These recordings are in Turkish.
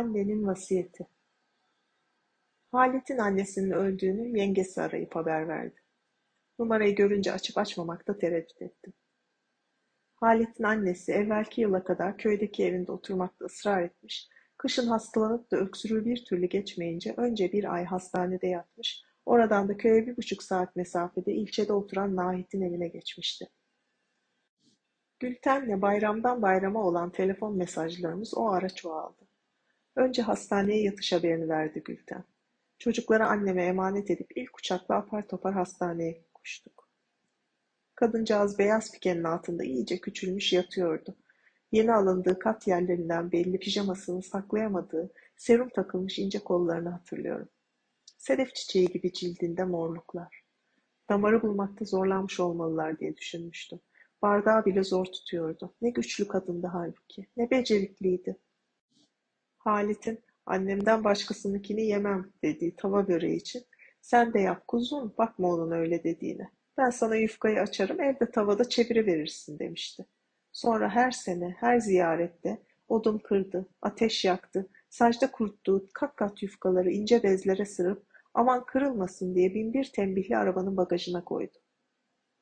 Annenin vasiyeti. Halit'in annesinin öldüğünü yengesi arayıp haber verdi. Numarayı görünce açıp açmamakta tereddüt ettim. Halit'in annesi evvelki yıla kadar köydeki evinde oturmakta ısrar etmiş, kışın hastalanıp da öksürüğü bir türlü geçmeyince önce bir ay hastanede yatmış, oradan da köye bir buçuk saat mesafede ilçede oturan Nahit'in evine geçmişti. Gülten'le bayramdan bayrama olan telefon mesajlarımız o ara çoğaldı. Önce hastaneye yatış haberini verdi Gülten. Çocukları anneme emanet edip ilk uçakla apar topar hastaneye koştuk. Kadıncağız beyaz pikenin altında iyice küçülmüş yatıyordu. Yeni alındığı kat yerlerinden belli pijamasını saklayamadığı, serum takılmış ince kollarını hatırlıyorum. Sedef çiçeği gibi cildinde morluklar. Damarı bulmakta zorlanmış olmalılar diye düşünmüştüm. Bardağı bile zor tutuyordu. Ne güçlü kadındı halbuki. Ne becerikliydi. Halit'in annemden başkasınınkini yemem dediği tava böreği için sen de yap kuzum bakma onun öyle dediğine. Ben sana yufkayı açarım evde tavada çeviriverirsin demişti. Sonra her sene her ziyarette odun kırdı, ateş yaktı, sacda kuruttuğu kat kat yufkaları ince bezlere sırıp aman kırılmasın diye binbir tembihli arabanın bagajına koydu.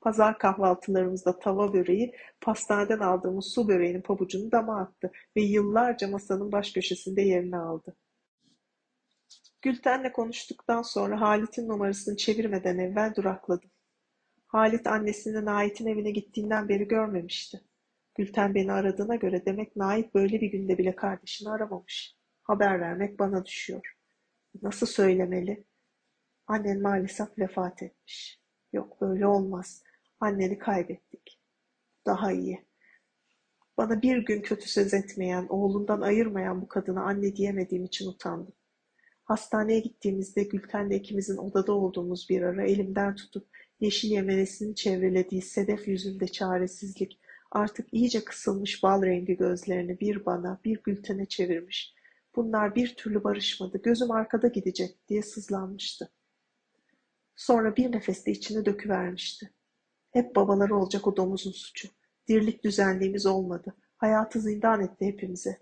Pazar kahvaltılarımızda tava böreği, pastaneden aldığımız su böreğinin pabucunu dama attı ve yıllarca masanın baş köşesinde yerini aldı. Gülten'le konuştuktan sonra Halit'in numarasını çevirmeden evvel durakladım. Halit annesinin Nait'in evine gittiğinden beri görmemişti. Gülten beni aradığına göre demek Nait böyle bir günde bile kardeşini aramamış. Haber vermek bana düşüyor. Nasıl söylemeli? Annen maalesef vefat etmiş. Yok böyle olmaz. Anneni kaybettik. Daha iyi. Bana bir gün kötü söz etmeyen, oğlundan ayırmayan bu kadına anne diyemediğim için utandım. Hastaneye gittiğimizde Gülten'le ikimizin odada olduğumuz bir ara elimden tutup yeşil yemenesini çevrelediği sedef yüzünde çaresizlik, artık iyice kısılmış bal rengi gözlerini bir bana, bir Gülten'e çevirmiş. Bunlar bir türlü barışmadı, gözüm arkada gidecek diye sızlanmıştı. Sonra bir nefeste içine döküvermişti. Hep babaları olacak o domuzun suçu. Dirlik düzenliğimiz olmadı. Hayatı zindan etti hepimize.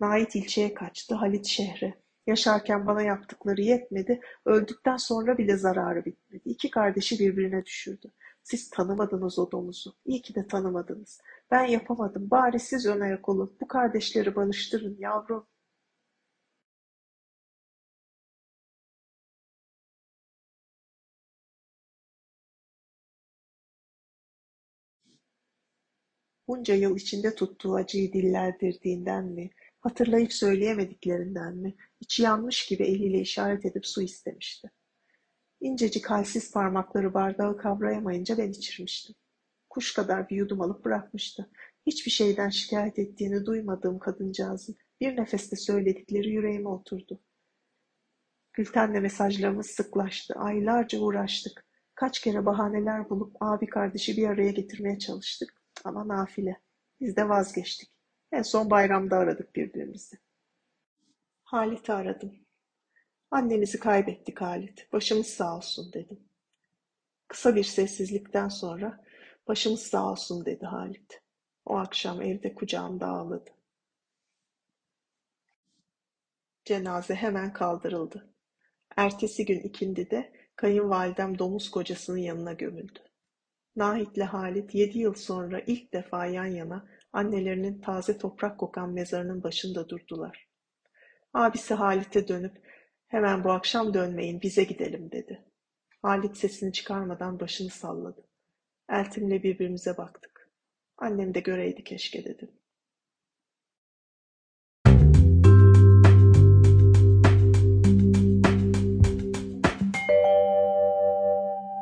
Nait ilçeye kaçtı, Halit şehre. Yaşarken bana yaptıkları yetmedi, öldükten sonra bile zararı bitmedi. İki kardeşi birbirine düşürdü. Siz tanımadınız o domuzu. İyi ki de tanımadınız. Ben yapamadım. Bari siz ön ayak olun. Bu kardeşleri barıştırın yavrum. Bunca yıl içinde tuttuğu acıyı dillendirdiğinden mi, hatırlayıp söyleyemediklerinden mi, içi yanmış gibi eliyle işaret edip su istemişti. İncecik halsiz parmakları bardağı kavrayamayınca ben içirmiştim. Kuş kadar bir yudum alıp bırakmıştı. Hiçbir şeyden şikayet ettiğini duymadığım kadıncağızın bir nefeste söyledikleri yüreğime oturdu. Gülten'le mesajlarımız sıklaştı. Aylarca uğraştık. Kaç kere bahaneler bulup abi kardeşi bir araya getirmeye çalıştık. Ama nafile. Biz de vazgeçtik. En son bayramda aradık birbirimizi. Halit'i aradım. Annenizi kaybettik Halit. Başımız sağ olsun dedim. Kısa bir sessizlikten sonra başımız sağ olsun dedi Halit. O akşam evde kucağımda ağladı. Cenaze hemen kaldırıldı. Ertesi gün ikindide kayınvalidem domuz kocasının yanına gömüldü. Nahit'le Halit yedi yıl sonra ilk defa yan yana annelerinin taze toprak kokan mezarının başında durdular. Abisi Halit'e dönüp hemen bu akşam dönmeyin bize gidelim dedi. Halit sesini çıkarmadan başını salladı. Eltimle birbirimize baktık. Annem de göreydi keşke dedim.